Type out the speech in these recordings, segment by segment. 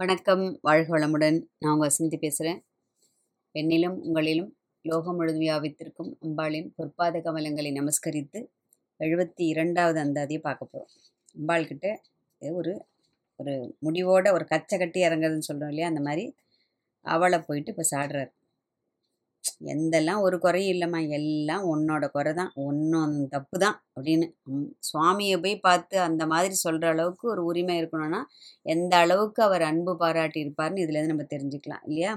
வணக்கம் வாழ்க வளமுடன். நான் உங்கள் வசந்தி பேசுகிறேன் என்னிலும் உங்களிலும் லோகம் முழுதும் வியாபித்திருக்கும் அம்பாளின் பொற்பாத கமலங்களை நமஸ்கரித்து எழுபத்தி இரண்டாவது அந்தாதியை பார்க்க போகிறோம் அம்பாள்கிட்ட ஒரு ஒரு முடிவோட ஒரு கச்சை கட்டி இறங்குறதுன்னு சொல்கிறோம் இல்லையா? அந்த மாதிரி அவளை போயிட்டு இப்போ சாடுறார். எந்தெல்லாம் ஒரு குறையும் இல்லைம்மா எல்லாம் உன்னோட குறை தான் ஒன்றும் தப்பு தான் அப்படின்னு. சுவாமியை போய் பார்த்து அந்த மாதிரி சொல்கிற அளவுக்கு ஒரு உரிமை இருக்கணும்னா எந்த அளவுக்கு அவர் அன்பு பாராட்டி இருப்பார்னு இதுலேருந்து நம்ம தெரிஞ்சுக்கலாம் இல்லையா?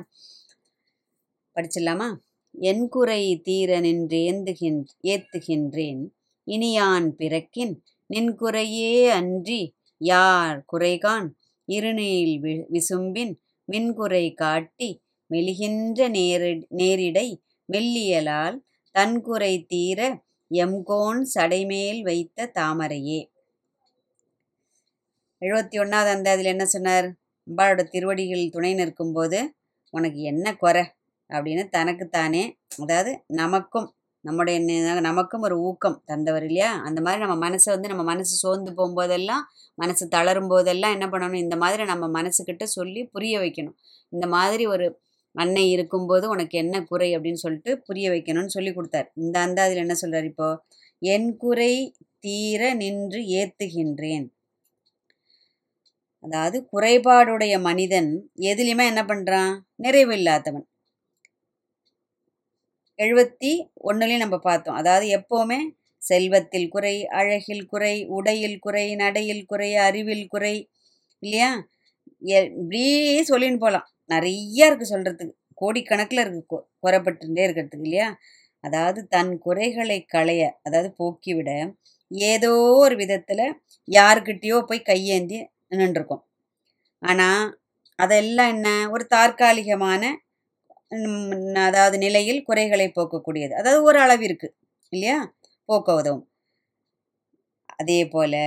படிச்சிடலாமா? என் குறை தீர நின்றேந்துகின் ஏத்துகின்றேன் இனியான் பிறக்கின் நின் குறையே அன்றி யார் குறைகான் இருநீல் வி விசும்பின் மின்குறை காட்டி மெலிகின்ற நேரி நேரிடை மெல்லியலால் தன்குறை தீர எம்கோன் சடைமேல் வைத்த தாமரையே. எழுபத்தி ஒன்றாவது அந்த அதில் என்ன சொன்னார்? அம்பாளோட திருவடிகள் துணை நிற்கும்போது உனக்கு என்ன குறை? அப்படின்னு தனக்குத்தானே அதாவது நமக்கும் நம்முடைய நமக்கும் ஒரு ஊக்கம் தந்தவர் இல்லையா? அந்த மாதிரி நம்ம மனசை வந்து நம்ம மனசு சோர்ந்து போகும்போதெல்லாம் மனசு தளரும் போதெல்லாம் என்ன பண்ணணும்? இந்த மாதிரி நம்ம மனசுக்கிட்ட சொல்லி புரிய வைக்கணும். இந்த மாதிரி ஒரு அன்னை இருக்கும்போது உனக்கு என்ன குறை அப்படின்னு சொல்லிட்டு புரிய வைக்கணும்னு சொல்லி கொடுத்தார். இந்த அந்தாதில் என்ன சொல்றார் இப்போ? என் குறை தீர நின்று ஏத்துகின்றேன். அதாவது குறைபாடுடைய மனிதன் எதுலையுமே என்ன பண்றான்? நிறைவு இல்லாதவன். எழுபத்தி ஒன்றுலையும் நம்ம பார்த்தோம். அதாவது எப்போவுமே செல்வத்தில் குறை அழகில் குறை உடையில் குறை நடையில் குறை அறிவில் குறை இல்லையா? எ- இப்படியே சொல்லின்னு போகலாம் நிறைய இருக்கு சொல்றதுக்கு. கோடிக்கணக்கில் இருக்கு கொ- இருக்கிறதுக்கு இல்லையா? அதாவது தன் குறைகளை களைய அதாவது போக்கிவிட ஏதோ ஒரு விதத்தில் யாருக்கிட்டேயோ போய் கையேந்தி நின்றுருக்கோம். ஆனால் அதெல்லாம் என்ன? ஒரு தற்காலிகமான அதாவது நிலையில் குறைகளை போக்கக்கூடியது. அதாவது ஒரு அளவிற்கு இல்லையா? போக்க உதவும். அதே போல்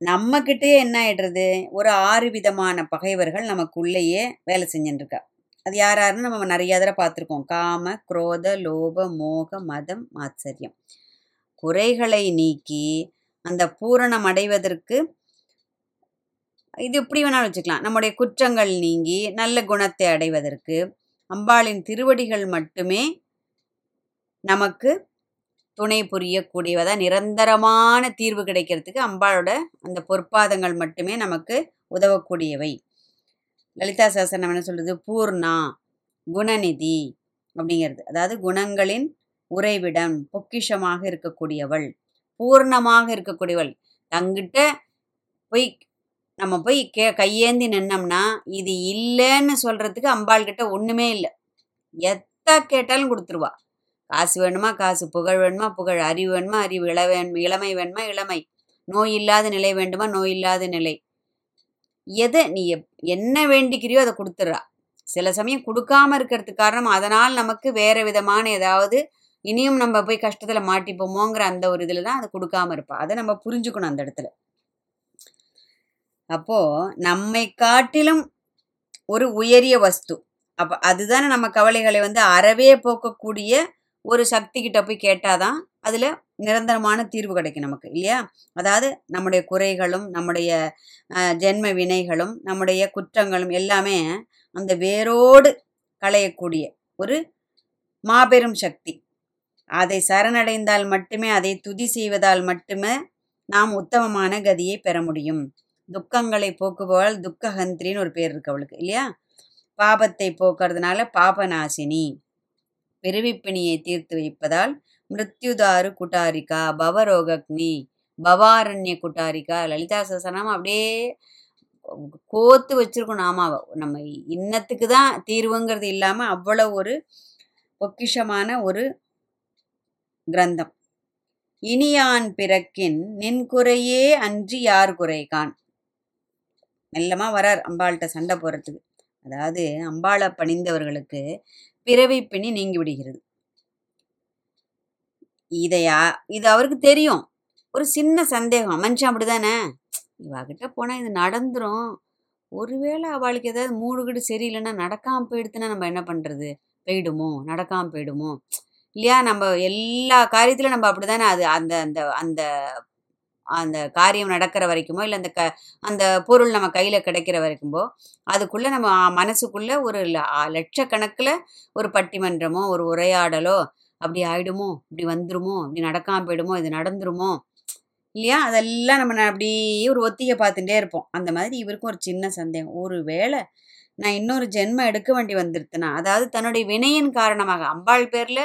நம்மக்கிட்டே என்ன ஆயிடுறது? ஒரு ஆறு விதமான பகைவர்கள் நமக்குள்ளேயே வேலை செஞ்சுட்டுருக்கா. அது யார் யாருன்னு நம்ம நிறைய தடவை பார்த்துருக்கோம். காம குரோத லோப மோக மதம் ஆச்சரியம் குறைகளை நீக்கி அந்த பூரணம் அடைவதற்கு இது எப்படி வேணாலும் வச்சுக்கலாம். நம்முடைய குற்றங்கள் நீங்கி நல்ல குணத்தை அடைவதற்கு அம்பாளின் திருவடிகள் மட்டுமே நமக்கு துணை புரியக்கூடியவதா? நிரந்தரமான தீர்வு கிடைக்கிறதுக்கு அம்பாளோட அந்த பொற்பாதங்கள் மட்டுமே நமக்கு உதவக்கூடியவை. லலிதா சாஸ்திரம் என்ன சொல்றது பூர்ணா குணநிதி அப்படிங்கிறது. அதாவது குணங்களின் உறைவிடம் பொக்கிஷமாக இருக்கக்கூடியவள் பூர்ணமாக இருக்கக்கூடியவள். தங்கிட்ட போய் நம்ம போய் கே கையேந்தி நின்னோம்னா இது இல்லைன்னு சொல்றதுக்கு அம்பாள் கிட்ட ஒண்ணுமே இல்லை. எத்த கேட்டாலும் கொடுத்துருவா. காசு வேணுமா காசு? புகழ் வேணுமா புகழ். அறிவு வேணுமா அறிவு. இள இளமை வேணுமா இளமை? நோய் இல்லாத நிலை வேண்டுமா நோய் இல்லாத நிலை? எதை நீ எப்- என்ன வேண்டிக்கிறியோ அதை கொடுத்துட்றா. சில சமயம் கொடுக்காம இருக்கிறதுக்கு காரணம் அதனால் நமக்கு வேற விதமான ஏதாவது இனியும் நம்ம போய் கஷ்டத்துல மாட்டிப்போமோங்கிற அந்த ஒரு இதுல தான் அதை கொடுக்காம இருப்பா. அதை நம்ம புரிஞ்சுக்கணும் அந்த இடத்துல. அப்போ நம்மை காட்டிலும் ஒரு உயரிய வஸ்து. அப்ப அதுதானே நம்ம கவலைகளை வந்து அறவே போக்கக்கூடிய ஒரு சக்தி கிட்ட போய் கேட்டாதான் அதுல நிரந்தரமான தீர்வு கிடைக்கும் நமக்கு இல்லையா? அதாவது நம்முடைய குறைகளும் நம்முடைய ஜென்ம வினைகளும் நம்முடைய குற்றங்களும் எல்லாமே அந்த வேரோடு களையக்கூடிய ஒரு மாபெரும் சக்தி. அதை சரணடைந்தால் மட்டுமே அதை துதி செய்வதால் மட்டுமே நாம் உத்தமமான கதியை பெற முடியும். துக்கங்களை போக்குபவள் துக்கஹந்திரின்னு ஒரு பேர் இருக்கு அவளுக்கு இல்லையா? பாபத்தை போக்குறதுனால பாபநாசினி. பிறவிப்பிணியை தீர்த்து வைப்பதால் மிருத்யுதாரு குட்டாரிகா பவரோகக்னி பவாரண்ய குட்டாரிகா லலிதா சசனம் அப்படியே கோத்து வச்சிருக்கணும் நாம நம்ம இன்னத்துக்கு தான் தீர்வுங்கிறது இல்லாம அவ்வளவு ஒரு பொக்கிஷமான ஒரு கிரந்தம். இனியான் பிறக்கின் நின் குறையே அன்றி யார் குறைகான்? மெல்லமா வரார் அம்பாள்கிட்ட சண்டை போடுறதுக்கு. அதாவது அம்பாளை பணிந்தவர்களுக்கு பிறவி பிணி நீங்கி விடுகிறது. இதையா இது அவருக்கு தெரியும். ஒரு சின்ன சந்தேகம். மனுஷன் அப்படிதானே இவாகிட்ட போனால் இது நடந்துரும். ஒருவேளை அவளுக்கு ஏதாவது மூடு கீடு சரியில்லைன்னா நடக்காமல் போயிடுத்துன்னா நம்ம என்ன பண்ணுறது போயிடுமோ? நடக்காமல் போயிடுமோ? இல்லையா? நம்ம எல்லா காரியத்திலும் நம்ம அப்படிதானே அது அந்த அந்த அந்த அந்த காரியம் நடக்கிற வரைக்குமோ இல்லை அந்த க அந்த பொருள் நம்ம கையில் கிடைக்கிற வரைக்கும்போ அதுக்குள்ளே நம்ம மனசுக்குள்ளே ஒரு ல- லட்சக்கணக்கில் ஒரு பட்டிமன்றமோ ஒரு உரையாடலோ அப்படி ஆயிடுமோ இப்படி வந்துருமோ இப்படி நடக்காமல் போயிடுமோ இது நடந்துருமோ? இல்லையா? அதெல்லாம் நம்ம அப்படியே ஒரு ஒத்திகை பார்த்துட்டே இருப்போம். அந்த மாதிரி இவருக்கும் ஒரு சின்ன சந்தேகம். ஒரு வேளை நான் இன்னொரு ஜென்மம் எடுக்க வேண்டி வந்துருத்தேனா அதாவது தன்னுடைய வினையின் காரணமாக அம்பாள் பேரில்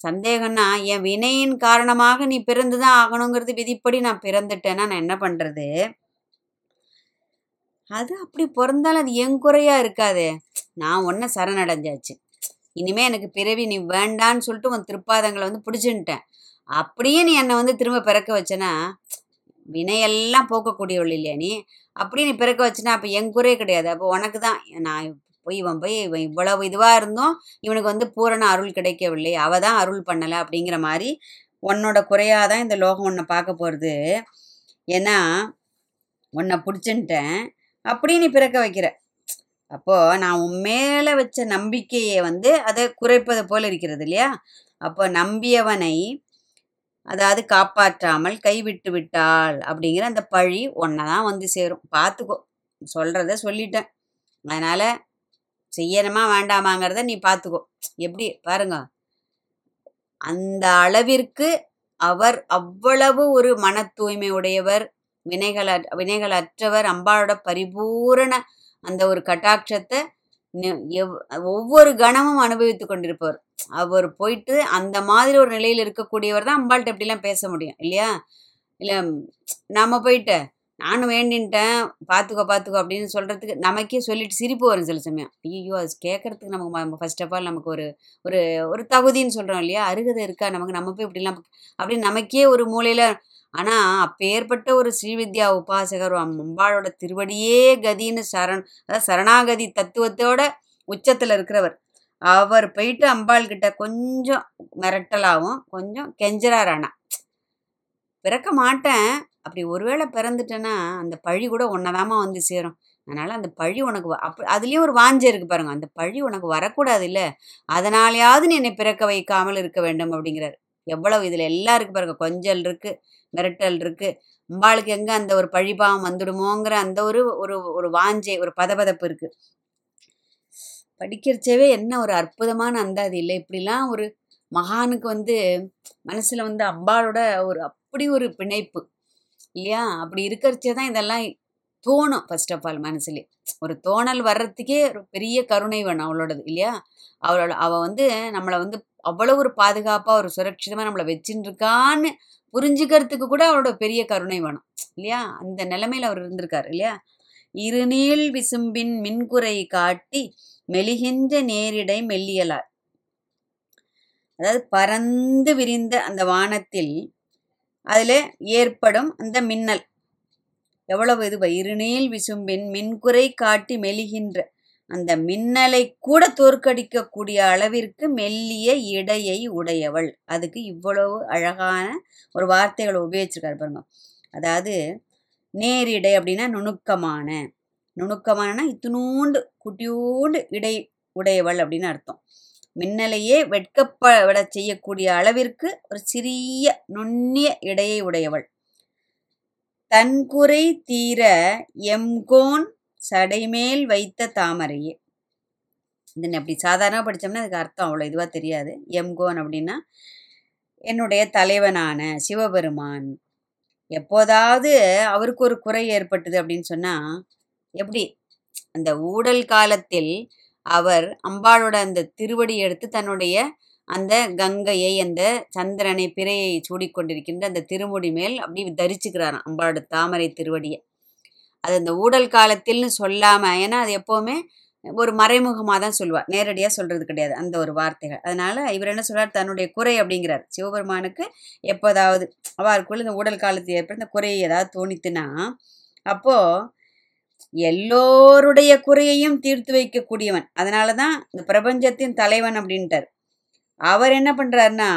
சந்தேகம்னா என் வினையின் காரணமாக நீ பிறந்து தான் ஆகணுங்கிறது விதிப்படி நான் பிறந்துட்டேன்னா நான் என்ன பண்றது? அது அப்படி பிறந்தாலும் அது என் குறையா இருக்காது. நான் ஒன்ன சரணடைஞ்சாச்சு. இனிமே எனக்கு பிறவி நீ வேண்டான்னு சொல்லிட்டு உன் திருப்பாதங்களை வந்து பிடிச்சுன்ட்டேன். அப்படியே நீ என்னை வந்து திரும்ப பிறக்க வச்சனா வினையெல்லாம் போக்கக்கூடியவள் இல்லையா நீ? அப்படியே நீ பிறக்க வச்சுனா அப்போ என் குறையே கிடையாது. அப்போ உனக்கு தான் நான் போய் இவன் போய் இவன் இவ்வளவு இதுவாக இருந்தும் இவனுக்கு வந்து பூரண அருள் கிடைக்கவில்லை. அவ தான் அருள் பண்ணலை அப்படிங்கிற மாதிரி உன்னோட குறையாக தான் இந்த லோகம் உன்னை பார்க்க போகிறது ஏன்னா உன்னை பிடிச்சின்ட்டேன். அப்படியே நீ பிறக்க வைக்கிற. அப்போது நான் உன் மேலே வச்ச நம்பிக்கையை வந்து அதை குறைப்பது போல் இருக்கிறது இல்லையா? அப்போ நம்பியவனை அதாவது காப்பாற்றாமல் கைவிட்டு விட்டாள் அப்படிங்கிற அந்த பழி ஒன்றை தான் வந்து சேரும். பார்த்துக்கோ. சொல்கிறத சொல்லிட்டேன். அதனால் செய்யணுமா வேண்டாமாங்கிறத நீ பார்த்துக்கோ எப்படி? பாருங்க. அந்த அளவிற்கு அவர் அவ்வளவு ஒரு மன தூய்மை உடையவர் வினைகள் வினைகள் அற்றவர் அம்பாளோட பரிபூரண அந்த ஒரு கட்டாட்சத்தை எவ்- ஒவ்வொரு கணமும் அனுபவித்து கொண்டிருப்பவர். அவர் போயிட்டு அந்த மாதிரி ஒரு நிலையில் இருக்கக்கூடியவர் தான் அம்பாள்கிட்ட இப்படிலாம் பேச முடியும் இல்லையா? இல்லை நாம போயிட்டு நானும் வேண்டின்ட்டேன். பார்த்துக்கோ பார்த்துக்கோ அப்படின்னு சொல்கிறதுக்கு நமக்கே சொல்லிட்டு சிரிப்பு வரும் சில சமயம். ஐயோ அது கேட்கறதுக்கு நமக்கு ஃபர்ஸ்ட் ஆஃப் ஆல் நமக்கு ஒரு ஒரு ஒரு தகுதின்னு சொல்கிறோம் இல்லையா? அருகதை இருக்கா? நமக்கு நம்ம போய் இப்படிலாம் அப்படின்னு நமக்கே ஒரு மூலையில் ஆனால் அப்பேற்பட்ட ஒரு ஸ்ரீவித்யா உபாசகர் அம்பாளோட திருவடியே கதின்னு சரண் அதாவது சரணாகதி தத்துவத்தோட உச்சத்தில் இருக்கிறவர். அவர் போயிட்டு அம்பாள் கிட்ட கொஞ்சம் மிரட்டலாகவும் கொஞ்சம் கெஞ்சராரானா பிறக்க மாட்டேன். அப்படி ஒருவேளை பிறந்துட்டேன்னா அந்த பழி கூட உன்னதாமா வந்து சேரும். அதனால அந்த பழி உனக்கு அப் அதுலேயும் ஒரு வாஞ்சை இருக்கு பாருங்க. அந்த பழி உனக்கு வரக்கூடாது இல்லை அதனாலேயாவது நீ என்னை பிறக்க வைக்காமல் இருக்க வேண்டும் அப்படிங்கிறார். எவ்வளவு இதில் எல்லாம் இருக்கு பாருங்க. கொஞ்சல் இருக்கு மிரட்டல் இருக்கு. அம்பாளுக்கு எங்கே அந்த ஒரு பழிபாவம் வந்துடுமோங்கிற அந்த ஒரு ஒரு ஒரு வாஞ்சை ஒரு பதபதப்பு இருக்கு. படிக்கிறச்சவே என்ன ஒரு அற்புதமான அந்தாதி இல்லை. இப்படிலாம் ஒரு மகானுக்கு வந்து மனசில் வந்து அம்பாளோட ஒரு அப்படி ஒரு பிணைப்பு. இல்லையா? அப்படி இருக்கிறச்சே தான் இதெல்லாம் தோணும் ஃபர்ஸ்ட் ஆஃப் ஆல் மனசுலே ஒரு தோணல் வர்றதுக்கே ஒரு பெரிய கருணை வேணும் அவளோடது இல்லையா? அவளோட அவள் வந்து நம்மளை வந்து அவ்வளோ ஒரு பாதுகாப்பாக ஒரு சுரட்சிதமாக நம்மளை வச்சுட்டு இருக்கான்னு புரிஞ்சுக்கிறதுக்கு கூட அவளோட பெரிய கருணை வேணும் இல்லையா? அந்த நிலைமையில் அவர் இருந்திருக்காரு இல்லையா? இருநீள் விசும்பின் மின்குறை காட்டி மெலிகின்ற நேரிடை மெல்லியலார் அதாவது பறந்து விரிந்த அந்த வானத்தில் அதில் ஏற்படும் அந்த மின்னல். எவ்வளவு இது பா- இருநீள் விசும்பின் மின்குறை காட்டி மெலிகின்ற அந்த மின்னலை கூட தோற்கடிக்கக்கூடிய அளவிற்கு மெல்லிய இடையை உடையவள். அதுக்கு இவ்வளவு அழகான ஒரு வார்த்தைகளை உபயோகிச்சிருக்காரு பாருங்க. அதாவது நேரிடை அப்படின்னா நுணுக்கமான. நுணுக்கமான இத்தினூண்டு குட்டியூண்டு இடை உடையவள் அப்படின்னு அர்த்தம். மின்னலையே வெட்கப்பட செய்யக்கூடிய அளவிற்கு ஒரு சிறிய நுண்ணிய இடையை உடையவள். தன்குறை தீர எம்கோன் சடைமேல் வைத்த தாமரையே. இது அப்படி சாதாரண படித்தோம்னா அதுக்கு அர்த்தம் அவ்வளோ இதுவாக தெரியாது. எம்கோன் அப்படின்னா என்னுடைய தலைவனான சிவபெருமான். எப்போதாவது அவருக்கு ஒரு குறை ஏற்பட்டது அப்படின்னு சொன்னால் எப்படி? அந்த ஊடல் காலத்தில் அவர் அம்பாளோட அந்த திருவடி எடுத்து தன்னுடைய அந்த கங்கையை அந்த சந்திரனை பிறையை சூடிக்கொண்டிருக்கின்ற அந்த திருமுடி மேல் அப்படி தரிச்சுக்கிறாராம் அம்பாளோட தாமரை திருவடியை. அது அந்த ஊடல் காலத்தில்னு சொல்லாம ஏன்னா அது எப்போவுமே ஒரு மறைமுகமாக தான் சொல்லுவார் நேரடியாக சொல்றது கிடையாது அந்த ஒரு வார்த்தைகள். அதனால இவர் என்ன சொல்றார் தன்னுடைய குறை அப்படிங்கிறார். சிவபெருமானுக்கு எப்போதாவது அவருக்குள்ள இந்த ஊடல் காலத்தில் ஏற்பட்ட இந்த குறை ஏதாவது தோணித்துனா அப்போது எல்லோருடைய குறையையும் தீர்த்து வைக்கக்கூடியவன். அதனால தான் இந்த பிரபஞ்சத்தின் தலைவன் அப்படின்ட்டார். அவர் என்ன பண்ணுறாருன்னா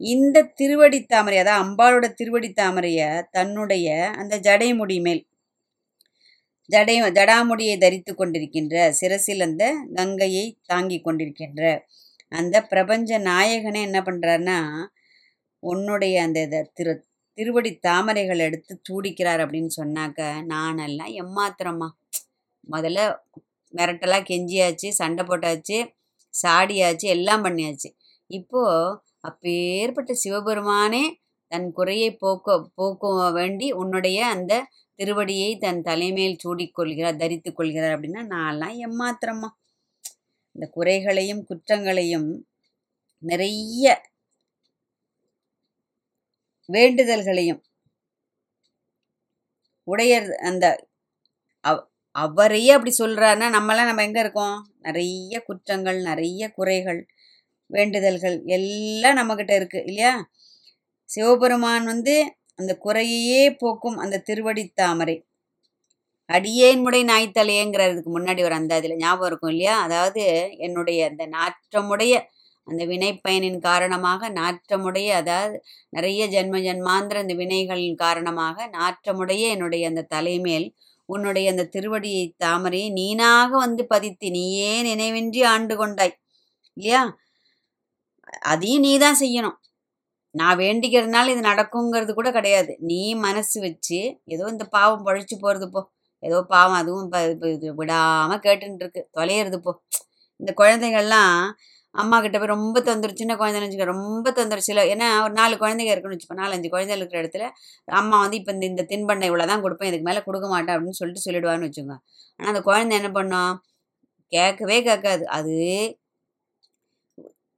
இந்த திருவடி தாமரை அதாவது அம்பாளோட திருவடி தாமரையை தன்னுடைய அந்த ஜடைமுடி மேல் ஜடை ஜடாமுடியை தரித்து கொண்டிருக்கின்ற சிரசில் அந்த கங்கையை தாங்கி கொண்டிருக்கின்ற அந்த பிரபஞ்ச நாயகனே என்ன பண்ணுறாருன்னா உன்னுடைய அந்த இத திரு திருவடி தாமரைகள் எடுத்து சூடிக்கிறார் அப்படின்னு சொன்னாக்க நானெல்லாம் எம்மாத்திரம்மா. முதல்ல மிரட்டலாக கெஞ்சியாச்சு சண்டை போட்டாச்சு சாடியாச்சு எல்லாம் பண்ணியாச்சு. இப்போது அப்பேற்பட்ட சிவபெருமானே தன் குறையை போக்க போக்க வேண்டி உன்னுடைய அந்த திருவடியை தன் தலைமையில் சூடிக்கொள்கிறார் தரித்து கொள்கிறார் அப்படின்னா நான்லாம் எம்மாத்திரம்மா. இந்த குறைகளையும் குற்றங்களையும் நிறைய வேண்டுதல்களையும். உடையர் அந்த அவரையே அப்படி சொல்கிறாருன்னா நம்மளாம் நம்ம எங்கே இருக்கோம்? நிறைய குற்றங்கள் நிறைய குறைகள் வேண்டுதல்கள் எல்லாம் நம்மக்கிட்ட இருக்குது இல்லையா? சிவபெருமான் வந்து அந்த குறையே போக்கும் அந்த திருவடி தாமரை. அடியேன் முடை நாய்த்தலையேங்கிறதுக்கு முன்னாடி ஒரு அந்த அதில் ஞாபகம் இருக்கும் இல்லையா? அதாவது என்னுடைய அந்த நாற்றமுடைய அந்த வினைப்பயனின் காரணமாக நாற்றமுடைய அதாவது நிறைய ஜென்ம ஜென்மாந்திர அந்த வினைகளின் காரணமாக நாற்றமுடைய என்னுடைய அந்த தலைமேல் உன்னுடைய அந்த திருவடியை தாமரையை நீனாக வந்து பதித்து நீயே நினைவின்றி ஆண்டு கொண்டாய். இல்லையா? அதையும் நீ தான் செய்யணும். நான் வேண்டிக்கிறதுனால இது நடக்குங்கிறது கூட கிடையாது. நீ மனசு வச்சு ஏதோ இந்த பாவம் பழிச்சு போகிறது போ. ஏதோ பாவம் அதுவும் இப்போ இது விடாமல் கேட்டுன்னு இருக்கு தொலையிறது போ. இந்த குழந்தைகள்லாம் அம்மா கிட்ட போய் ரொம்ப தொந்தரவு சின்ன குழந்தைன்னு வச்சுக்க ரொம்ப தொந்தரவு. சில ஏன்னா ஒரு நாலு குழந்தைங்க இருக்குன்னு வச்சுக்கோ நாலஞ்சு குழந்தை இருக்கிற இடத்துல அம்மா வந்து இப்போ இந்த இந்த தின்பண்டை இவ்வளோ தான் கொடுப்பேன் இதுக்கு மேலே கொடுக்க மாட்டேன் அப்படின்னு சொல்லிட்டு சொல்லிடுவான்னு வச்சுக்கோங்க. ஆனால் அந்த குழந்தை என்ன பண்ணும்? கேட்கவே கேட்காது. அது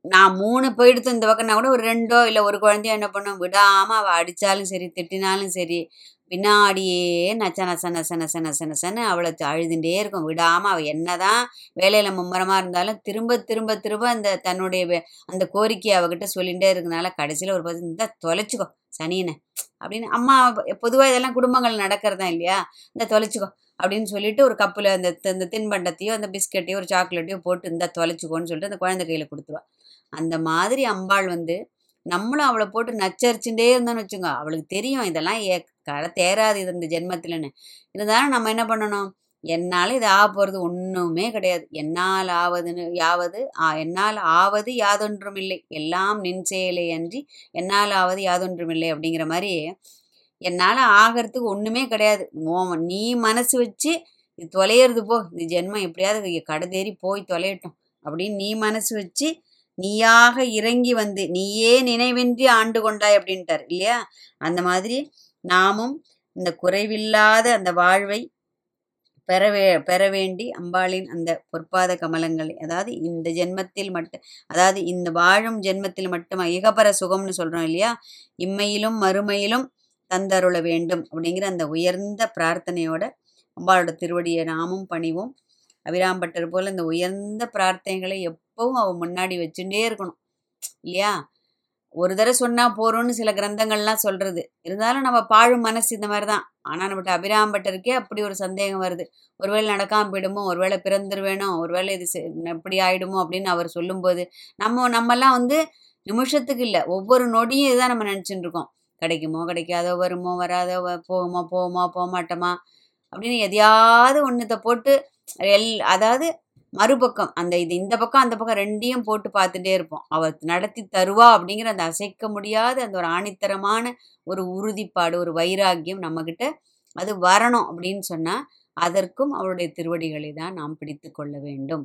நான் மூணு போயிடுத்து இந்த பக்கம்னா கூட ஒரு ரெண்டோ இல்லை ஒரு குழந்தையோ என்ன பண்ணும்? விடாமல் அவள் அடித்தாலும் சரி திட்டினாலும் சரி பின்னாடியே நச்ச நச நச நச நச நசன்னு அவளை அழுதுண்டே இருக்கும். விடாமல் அவள் என்ன தான் வேலையில் மும்முரமாக இருந்தாலும் திரும்ப திரும்ப திரும்ப அந்த தன்னுடைய அந்த கோரிக்கையை அவகிட்ட சொல்லிகிட்டே இருக்கனால கடைசியில் ஒரு பத்து இந்த தொலைச்சிக்கோ சனியனை அப்படின்னு. அம்மா பொதுவாக இதெல்லாம் குடும்பங்கள் நடக்கிறதா இல்லையா? இந்த தொலைச்சிக்கோ அப்படின்னு சொல்லிட்டு ஒரு கப்பில் அந்த தி- தின்பண்டத்தையோ அந்த பிஸ்கட்டையோ ஒரு சாக்லேட்டையோ போட்டு இந்த தொலைச்சிக்கோன்னு சொல்லிட்டு அந்த குழந்தை கையில் கொடுத்துருவா. அந்த மாதிரி அம்பாள் வந்து நம்மளும் அவளை போட்டு நச்சரிச்சுட்டே இருந்தோம்னு வச்சுங்க அவளுக்கு தெரியும் இதெல்லாம் ஏ களை தேராது இது இந்த ஜென்மத்தில்னு. இருந்தாலும் நம்ம என்ன பண்ணணும்? என்னால் இது ஆக போகிறது ஒன்றுமே கிடையாது. என்னால் ஆவதுன்னு யாவது ஆ, என்னால் ஆவது யாதொன்றும் இல்லை. எல்லாம் நின் செயலே அன்றி என்னால் ஆவது யாதொன்றும் இல்லை அப்படிங்கிற மாதிரி என்னால் ஆகிறதுக்கு ஒன்றுமே கிடையாது. நீ மனசு வச்சு இது தொலையிறது போ. இந்த ஜென்மம் எப்படியாவது கடை தேறி போய் தொலையட்டும் அப்படின்னு நீ மனசு வச்சு நீயாக இறங்கி வந்து நீயே நினைவின்றி ஆண்டு கொண்டாய் அப்படின்ட்டார் இல்லையா? அந்த மாதிரி நாமும் இந்த குறைவில்லாத அந்த வாழ்வை பெற வே பெற வேண்டி அம்பாளின் அந்த பொற்பாத கமலங்களை அதாவது இந்த ஜென்மத்தில் மட்டும் அதாவது இந்த வாழும் ஜென்மத்தில் மட்டும் இகபர சுகம்னு சொல்கிறோம் இல்லையா? இம்மையிலும் மறுமையிலும் தந்தருள வேண்டும் அப்படிங்கிற அந்த உயர்ந்த பிரார்த்தனையோட அம்பாளோட திருவடியை நாமும் பணிவோம். அபிராம்பட்டர் போல் இந்த உயர்ந்த பிரார்த்தனைகளை எப் எப்பவும் அவன் முன்னாடி வச்சுட்டே இருக்கணும். இல்லையா? ஒரு தடவை சொன்னால் போகிறோம்னு சில கிரந்தங்கள்லாம் சொல்கிறது இருந்தாலும் நம்ம பாழும் மனசு இந்த மாதிரி தான் ஆனால் நம்மகிட்ட அபிராம்பட்டருக்கே அப்படி ஒரு சந்தேகம் வருது. ஒருவேளை நடக்காம போயிடுமோ? ஒருவேளை பிறந்துருவேனோ? ஒருவேளை இது செ- எப்படி ஆயிடுமோ? அப்படின்னு அவர் சொல்லும்போது நம்ம நம்மலாம் வந்து நிமிஷத்துக்கு இல்லை. ஒவ்வொரு நொடியும் இதுதான் நம்ம நினச்சிட்டு இருக்கோம். கிடைக்குமோ? கிடைக்காதோ? வருமோ? வராதோ? வ- போகுமோ? போகுமோ? போக மாட்டோமா அப்படின்னு எதையாவது ஒன்றத்தை போட்டு எல் அதாவது மறுபக்கம் அந்த இது இந்த பக்கம் அந்த பக்கம் ரெண்டையும் போட்டு பார்த்துட்டே இருப்போம். அவள் நடத்தி தருவா அப்படிங்கிற அந்த அசைக்க முடியாத அந்த ஒரு ஆணித்தரமான ஒரு உறுதிப்பாடு ஒரு வைராக்கியம் நம்மக்கிட்ட அது வரணும் அப்படின்னு சொன்னால் அதற்கும் அவளுடைய திருவடிகளை தான் நாம் பிடித்து கொள்ள வேண்டும்.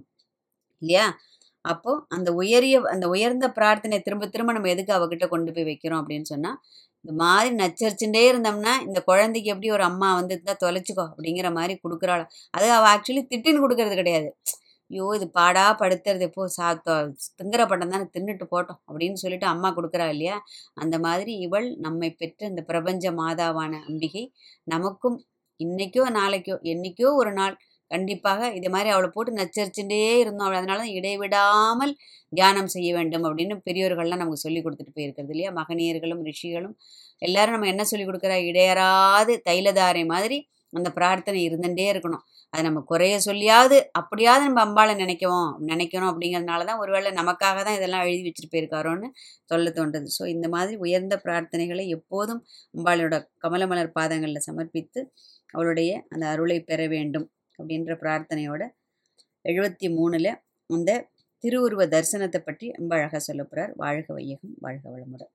இல்லையா? அப்போ அந்த உயரிய அந்த உயர்ந்த பிரார்த்தனை திரும்ப திரும்ப நம்ம எதுக்கு அவகிட்ட கொண்டு போய் வைக்கிறோம் அப்படின்னு சொன்னா இந்த மாதிரி நச்சரிச்சுட்டே இருந்தோம்னா இந்த குழந்தைக்கு எப்படி ஒரு அம்மா வந்து இருந்தா தொலைச்சிக்கோ அப்படிங்கிற மாதிரி கொடுக்குறாள்? அது அவள் ஆக்சுவலி திட்டின்னு கொடுக்கறது கிடையாது. ஐயோ இது பாடா படுத்துறது. எப்போ சா திங்கிற பட்டம் தானே தின்னுட்டு போட்டோம் அப்படின்னு சொல்லிட்டு அம்மா கொடுக்குறா இல்லையா? அந்த மாதிரி இவள் நம்மை பெற்ற இந்த பிரபஞ்ச மாதாவான அம்பிகை. நமக்கும் இன்னைக்கோ நாளைக்கோ என்னைக்கோ ஒரு நாள் கண்டிப்பாக இது மாதிரி அவளை போட்டு நச்சரிச்சுட்டே இருந்தோம். அவள் அதனால தான் இடைவிடாமல் தியானம் செய்ய வேண்டும் அப்படின்னு பெரியோர்கள்லாம் நமக்கு சொல்லி கொடுத்துட்டு போயிருக்கிறது இல்லையா? மகனியர்களும் ரிஷிகளும் எல்லாரும் நம்ம என்ன சொல்லி கொடுக்குறா? இடையறாது தைலதாரை மாதிரி அந்த பிரார்த்தனை இருந்துட்டே இருக்கணும். அதை நம்ம குறைய சொல்லியாவது அப்படியாவது நம்ம அம்பாளை நினைக்கவும் நினைக்கணும் அப்படிங்கிறதுனால தான் ஒருவேளை நமக்காக தான் இதெல்லாம் எழுதி வச்சுட்டு போயிருக்காரோன்னு சொல்ல தோன்றது. ஸோ இந்த மாதிரி உயர்ந்த பிரார்த்தனைகளை எப்போதும் அம்பாளோட கமலமலர் பாதங்களில் சமர்ப்பித்து அவளுடைய அந்த அருளை பெற வேண்டும் அப்படின்ற பிரார்த்தனையோட எழுபத்தி மூணில் அந்த திருவுருவ தரிசனத்தை பற்றி ரொம்ப அழகாக சொல்ல போகிறார் வாழ்க வையகம் வாழ்க வளமுடன்.